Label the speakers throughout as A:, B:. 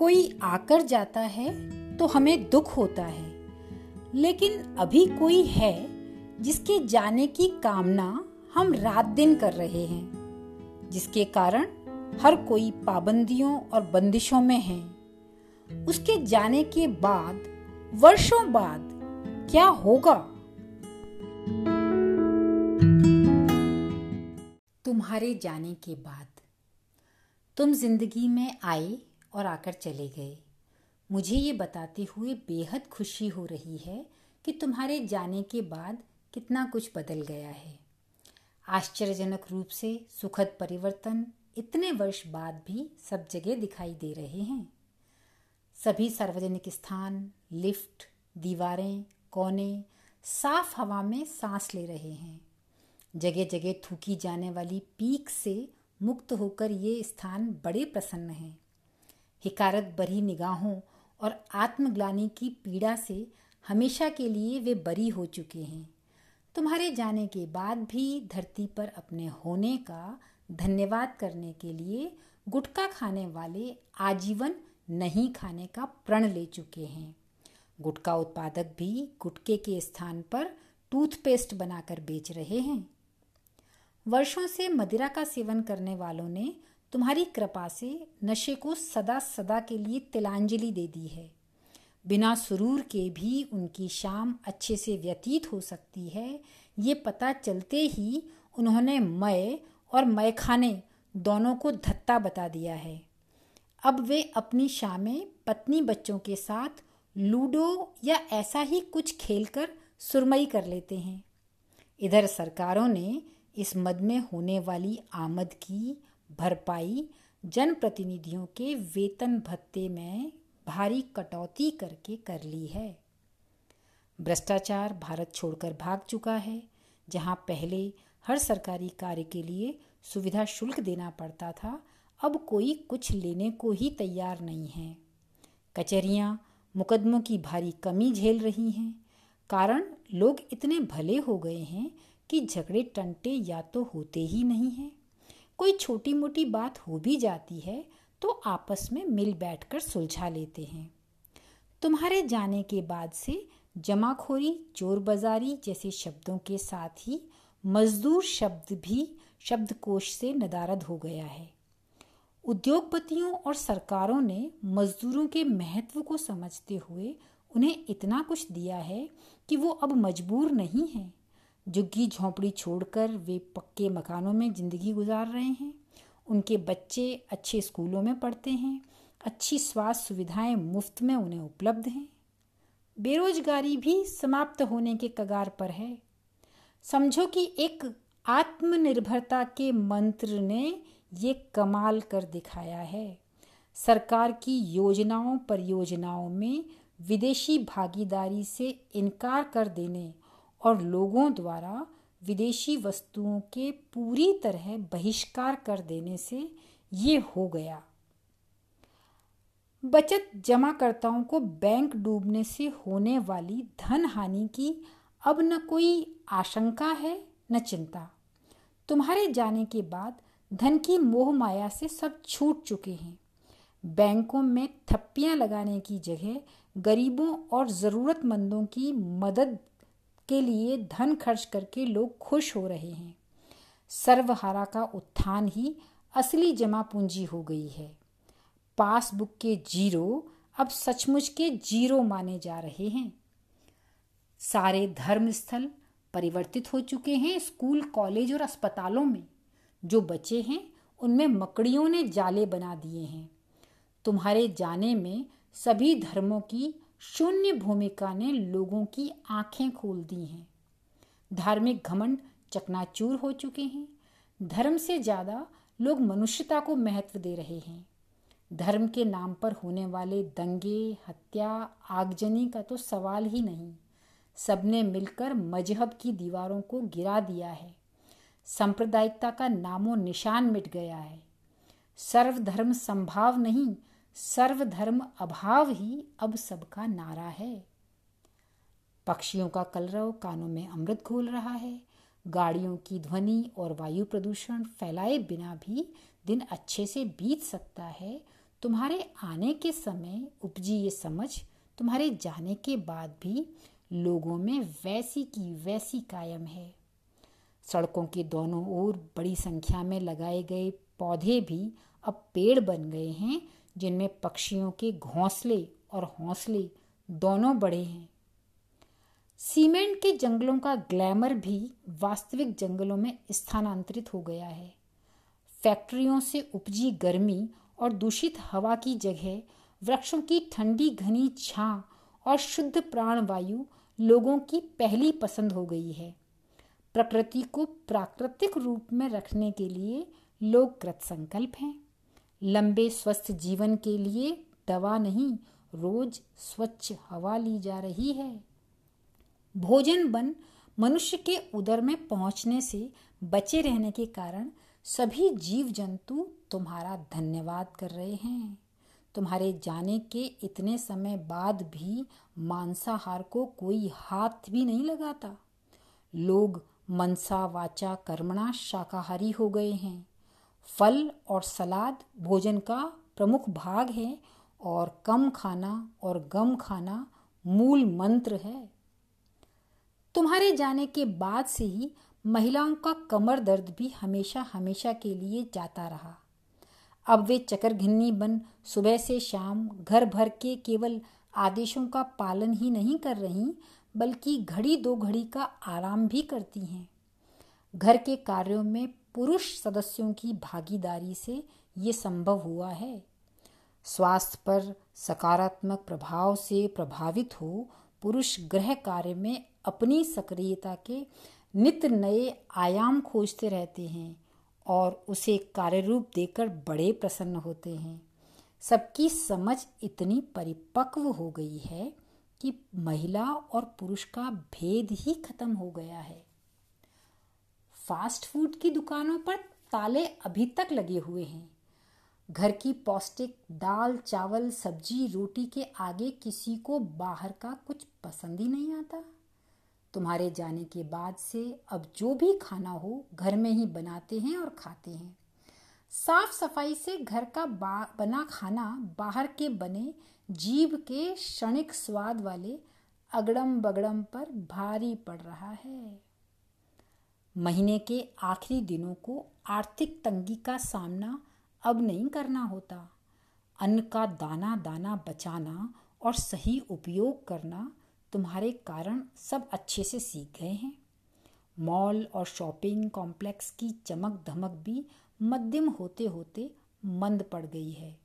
A: कोई आकर जाता है तो हमें दुख होता है। लेकिन अभी कोई है जिसके जाने की कामना हम रात दिन कर रहे हैं, जिसके कारण हर कोई पाबंदियों और बंदिशों में है। उसके जाने के बाद, वर्षों बाद क्या होगा? तुम्हारे जाने के बाद, तुम ज़िंदगी में आए और आकर चले गए। मुझे ये बताते हुए बेहद खुशी हो रही है कि तुम्हारे जाने के बाद कितना कुछ बदल गया है। आश्चर्यजनक रूप से सुखद परिवर्तन इतने वर्ष बाद भी सब जगह दिखाई दे रहे हैं। सभी सार्वजनिक स्थान, लिफ्ट, दीवारें, कोने, साफ़ हवा में सांस ले रहे हैं। जगह जगह थूकी जाने वाली पीक से मुक्त होकर ये स्थान बड़े प्रसन्न हैं। हिकारत भरी निगाहों और आत्मग्लानी की पीड़ा से हमेशा के लिए वे बरी हो चुके हैं। तुम्हारे जाने के बाद भी धरती पर अपने होने का धन्यवाद करने के लिए गुटखा खाने वाले आजीवन नहीं खाने का प्रण ले चुके हैं। गुटखा उत्पादक भी गुटके के स्थान पर टूथपेस्ट बनाकर बेच रहे हैं। वर्षों से मदिरा का सेवन करने वालों ने तुम्हारी कृपा से नशे को सदा सदा के लिए तिलांजलि दे दी है। बिना सुरूर के भी उनकी शाम अच्छे से व्यतीत हो सकती है। ये पता चलते ही उन्होंने मय और मयखाने दोनों को धत्ता बता दिया है। अब वे अपनी शामें पत्नी बच्चों के साथ लूडो या ऐसा ही कुछ खेलकर सुरमई कर लेते हैं। इधर सरकारों ने इस मद में होने वाली आमद की भरपाई जनप्रतिनिधियों के वेतन भत्ते में भारी कटौती करके कर ली है। भ्रष्टाचार भारत छोड़कर भाग चुका है, जहाँ पहले हर सरकारी कार्य के लिए सुविधा शुल्क देना पड़ता था, अब कोई कुछ लेने को ही तैयार नहीं है। कचहरियाँ मुकदमों की भारी कमी झेल रही हैं, कारण लोग इतने भले हो गए हैं कि झगड़े टंटे या तो होते ही नहीं हैं। कोई छोटी मोटी बात हो भी जाती है तो आपस में मिल बैठकर सुलझा लेते हैं। तुम्हारे जाने के बाद से जमाखोरी चोर बाजारी जैसे शब्दों के साथ ही मजदूर शब्द भी शब्दकोश से नदारद हो गया है। उद्योगपतियों और सरकारों ने मजदूरों के महत्व को समझते हुए उन्हें इतना कुछ दिया है कि वो अब मजबूर नहीं हैं। झुग्गी झोंपड़ी छोड़कर वे पक्के मकानों में ज़िंदगी गुजार रहे हैं। उनके बच्चे अच्छे स्कूलों में पढ़ते हैं। अच्छी स्वास्थ्य सुविधाएँ मुफ़्त में उन्हें उपलब्ध हैं। बेरोजगारी भी समाप्त होने के कगार पर है। समझो कि एक आत्मनिर्भरता के मंत्र ने ये कमाल कर दिखाया है। सरकार की योजनाओं, परियोजनाओं में विदेशी भागीदारी से इनकार कर देने और लोगों द्वारा विदेशी वस्तुओं के पूरी तरह बहिष्कार कर देने से ये हो गया। बचत जमाकर्ताओं को बैंक डूबने से होने वाली धन हानि की अब न कोई आशंका है, न चिंता। तुम्हारे जाने के बाद धन की मोह माया से सब छूट चुके हैं। बैंकों में थप्पियाँ लगाने की जगह गरीबों और ज़रूरतमंदों की मदद के लिए धन खर्च करके लोग खुश हो रहे हैं। सर्वहारा का उत्थान ही असली जमा पूंजी हो गई है। पासबुक के ज़ीरो अब सचमुच के ज़ीरो माने जा रहे हैं। सारे धर्म स्थल परिवर्तित हो चुके हैं स्कूल, कॉलेज और अस्पतालों में। जो बचे हैं, उनमें मकड़ियों ने जाले बना दिए हैं। तुम्हारे जाने में सभी धर्मों की शून्य भूमिका ने लोगों की आँखें खोल दी हैं। धार्मिक घमंड चकनाचूर हो चुके हैं। धर्म से ज़्यादा लोग मनुष्यता को महत्व दे रहे हैं। धर्म के नाम पर होने वाले दंगे, हत्या, आगजनी का तो सवाल ही नहीं। सबने मिलकर मज़हब की दीवारों को गिरा दिया है। सांप्रदायिकता का नामो निशान मिट गया है। सर्वधर्म संभाव नहीं सर्वधर्म अभाव ही अब सबका नारा है। पक्षियों का कलरव कानों में अमृत घोल रहा है। गाड़ियों की ध्वनि और वायु प्रदूषण फैलाए बिना भी दिन अच्छे से बीत सकता है। तुम्हारे आने के समय उपजी ये समझ, तुम्हारे जाने के बाद भी लोगों में वैसी की वैसी कायम है। सड़कों के दोनों ओर बड़ी संख्या में लगाए गए पौधे भी अब पेड़ बन गए हैं। जिनमें पक्षियों के घोंसले और हौसले दोनों बड़े हैं। सीमेंट के जंगलों का ग्लैमर भी वास्तविक जंगलों में स्थानांतरित हो गया है। फैक्ट्रियों से उपजी गर्मी और दूषित हवा की जगह वृक्षों की ठंडी घनी छां और शुद्ध प्राण वायु लोगों की पहली पसंद हो गई है। प्रकृति को प्राकृतिक रूप में रखने के लिए लोग कृतसंकल्प हैं। लंबे स्वस्थ जीवन के लिए दवा नहीं, रोज स्वच्छ हवा ली जा रही है। भोजन बन मनुष्य के उदर में पहुँचने से बचे रहने के कारण सभी जीव जंतु तुम्हारा धन्यवाद कर रहे हैं। तुम्हारे जाने के इतने समय बाद भी मांसाहार को कोई हाथ भी नहीं लगाता। लोग मनसा वाचा कर्मणा शाकाहारी हो गए हैं। फल और सलाद भोजन का प्रमुख भाग है और कम खाना और गम खाना मूल मंत्र है। तुम्हारे जाने के बाद से ही महिलाओं का कमर दर्द भी हमेशा हमेशा के लिए जाता रहा। अब वे चकर घिन्नी बन सुबह से शाम घर भर के केवल आदेशों का पालन ही नहीं कर रही, बल्कि घड़ी दो घड़ी का आराम भी करती हैं। घर के कार्यों में पुरुष सदस्यों की भागीदारी से ये संभव हुआ है। स्वास्थ्य पर सकारात्मक प्रभाव से प्रभावित हो, पुरुष गृह कार्य में अपनी सक्रियता के नित नए आयाम खोजते रहते हैं और उसे कार्य रूप देकर बड़े प्रसन्न होते हैं। सबकी समझ इतनी परिपक्व हो गई है कि महिला और पुरुष का भेद ही खत्म हो गया है। फास्ट फ़ूड की दुकानों पर ताले अभी तक लगे हुए हैं। घर की पौष्टिक दाल, चावल, सब्ज़ी, रोटी के आगे किसी को बाहर का कुछ पसंद ही नहीं आता। तुम्हारे जाने के बाद से अब जो भी खाना हो, घर में ही बनाते हैं और खाते हैं। साफ़ सफ़ाई से घर का बना खाना बाहर के बने जीव के क्षणिक स्वाद वाले अगड़म बगड़म पर भारी पड़ रहा है। महीने के आखिरी दिनों को आर्थिक तंगी का सामना अब नहीं करना होता। अन्न का दाना दाना बचाना और सही उपयोग करना तुम्हारे कारण सब अच्छे से सीख गए हैं। मॉल और शॉपिंग कॉम्प्लेक्स की चमक धमक भी मध्यम होते होते मंद पड़ गई है।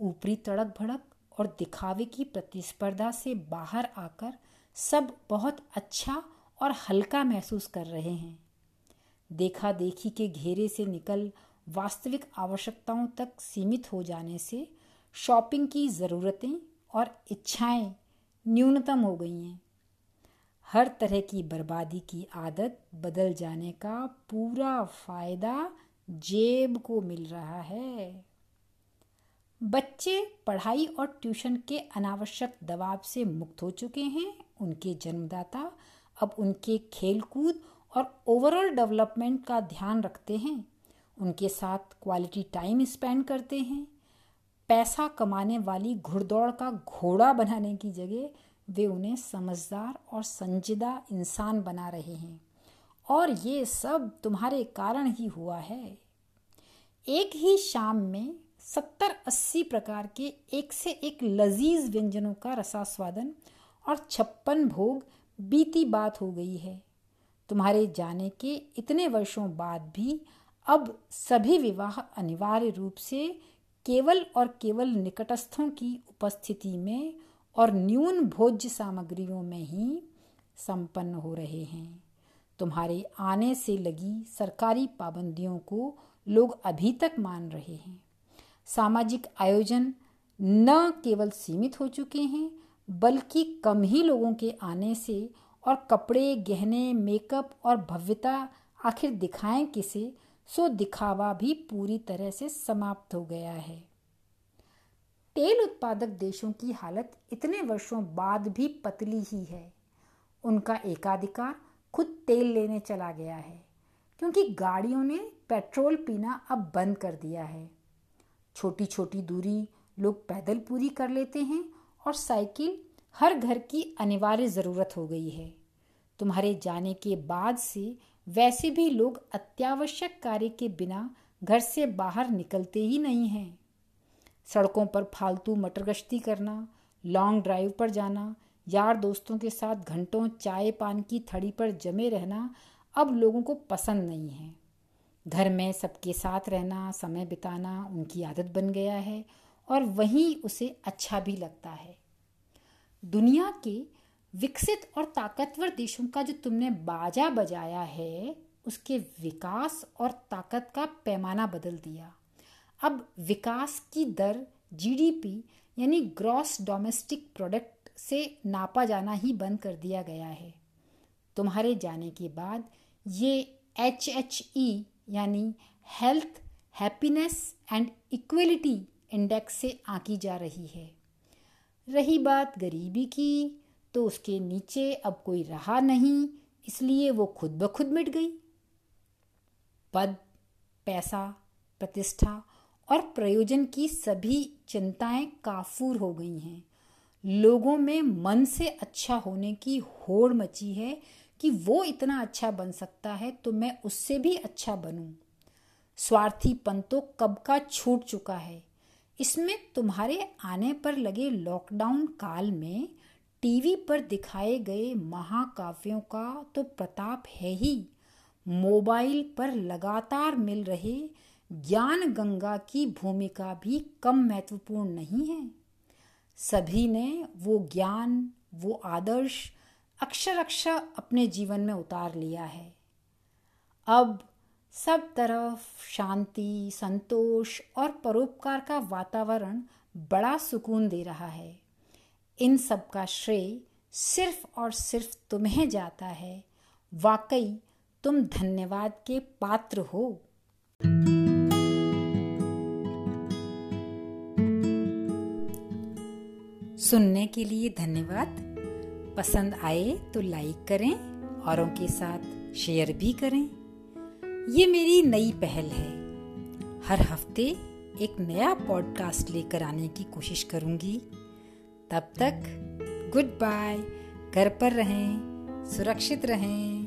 A: ऊपरी तड़क भड़क और दिखावे की प्रतिस्पर्धा से बाहर आकर सब बहुत अच्छा और हल्का महसूस कर रहे हैं। देखा देखी के घेरे से निकल वास्तविक आवश्यकताओं तक सीमित हो जाने से शॉपिंग की ज़रूरतें और इच्छाएँ न्यूनतम हो गई हैं। हर तरह की बर्बादी की आदत बदल जाने का पूरा फ़ायदा जेब को मिल रहा है। बच्चे पढ़ाई और ट्यूशन के अनावश्यक दबाव से मुक्त हो चुके हैं। उनके जन्मदाता अब उनके खेलकूद और ओवरऑल डेवलपमेंट का ध्यान रखते हैं। उनके साथ क्वालिटी टाइम स्पेंड करते हैं। पैसा कमाने वाली घुड़दौड़ का घोड़ा बनाने की जगह वे उन्हें समझदार और संजीदा इंसान बना रहे हैं। और ये सब तुम्हारे कारण ही हुआ है। एक ही शाम में सत्तर अस्सी प्रकार के एक से एक लजीज व्यंजनों का रसास्वादन और छप्पन भोग बीती बात हो गई है। तुम्हारे जाने के इतने वर्षों बाद भी अब सभी विवाह अनिवार्य रूप से केवल और केवल निकटस्थों की उपस्थिति में और न्यून भोज्य सामग्रियों में ही संपन्न हो रहे हैं। तुम्हारे आने से लगी सरकारी पाबंदियों को लोग अभी तक मान रहे हैं। सामाजिक आयोजन न केवल सीमित हो चुके हैं, बल्कि कम ही लोगों के आने से और कपड़े, गहने मेकअप और भव्यता आखिर दिखाएँ किसे, सो दिखावा भी पूरी तरह से समाप्त हो गया है। तेल उत्पादक देशों की हालत इतने वर्षों बाद भी पतली ही है। उनका एकाधिकार खुद तेल लेने चला गया है, क्योंकि गाड़ियों ने पेट्रोल पीना अब बंद कर दिया है। छोटी छोटी दूरी लोग पैदल पूरी कर लेते हैं और साइकिल हर घर की अनिवार्य ज़रूरत हो गई है। तुम्हारे जाने के बाद से वैसे भी लोग अत्यावश्यक कार्य के बिना घर से बाहर निकलते ही नहीं हैं। सड़कों पर फालतू मटर गश्ती करना लॉन्ग ड्राइव पर जाना, यार दोस्तों के साथ घंटों चाय पान की थड़ी पर जमे रहना अब लोगों को पसंद नहीं है। घर में सबके साथ रहना, समय बिताना उनकी आदत बन गया है और वहीं उसे अच्छा भी लगता है। दुनिया के विकसित और ताकतवर देशों का जो तुमने बाजा बजाया है, उसके विकास और ताकत का पैमाना बदल दिया। अब विकास की दर जीडीपी यानी ग्रॉस डोमेस्टिक प्रोडक्ट से नापा जाना ही बंद कर दिया गया है। तुम्हारे जाने के बाद ये एच एच ई यानी health happiness and equality index से आंकी जा रही है। रही बात गरीबी की तो उसके नीचे अब कोई रहा नहीं, इसलिए वो खुद ब खुद मिट गई। पद, पैसा, प्रतिष्ठा और प्रयोजन की सभी चिंताएँ काफूर हो गई हैं। लोगों में मन से अच्छा होने की होड़ मची है कि वो इतना अच्छा बन सकता है तो मैं उससे भी अच्छा बनूं। स्वार्थीपन तो कब का छूट चुका है। इसमें तुम्हारे आने पर लगे लॉकडाउन काल में टीवी पर दिखाए गए महाकाव्यों का तो प्रताप है ही। मोबाइल पर लगातार मिल रहे ज्ञान गंगा की भूमिका भी कम महत्वपूर्ण नहीं है। सभी ने वो ज्ञान, वो आदर्श अक्षर अक्षर अपने जीवन में उतार लिया है। अब सब तरफ़ शांति, संतोष और परोपकार का वातावरण बड़ा सुकून दे रहा है। इन सब का श्रेय सिर्फ़ और सिर्फ़ तुम्हें जाता है। वाकई, तुम धन्यवाद के पात्र हो। सुनने के लिए धन्यवाद। पसंद आए तो लाइक करें, औरों के साथ शेयर भी करें। ये मेरी नई पहल है। हर हफ़्ते एक नया पॉडकास्ट लेकर आने की कोशिश करूँगी। तब तक गुड बाय घर पर रहें, सुरक्षित रहें।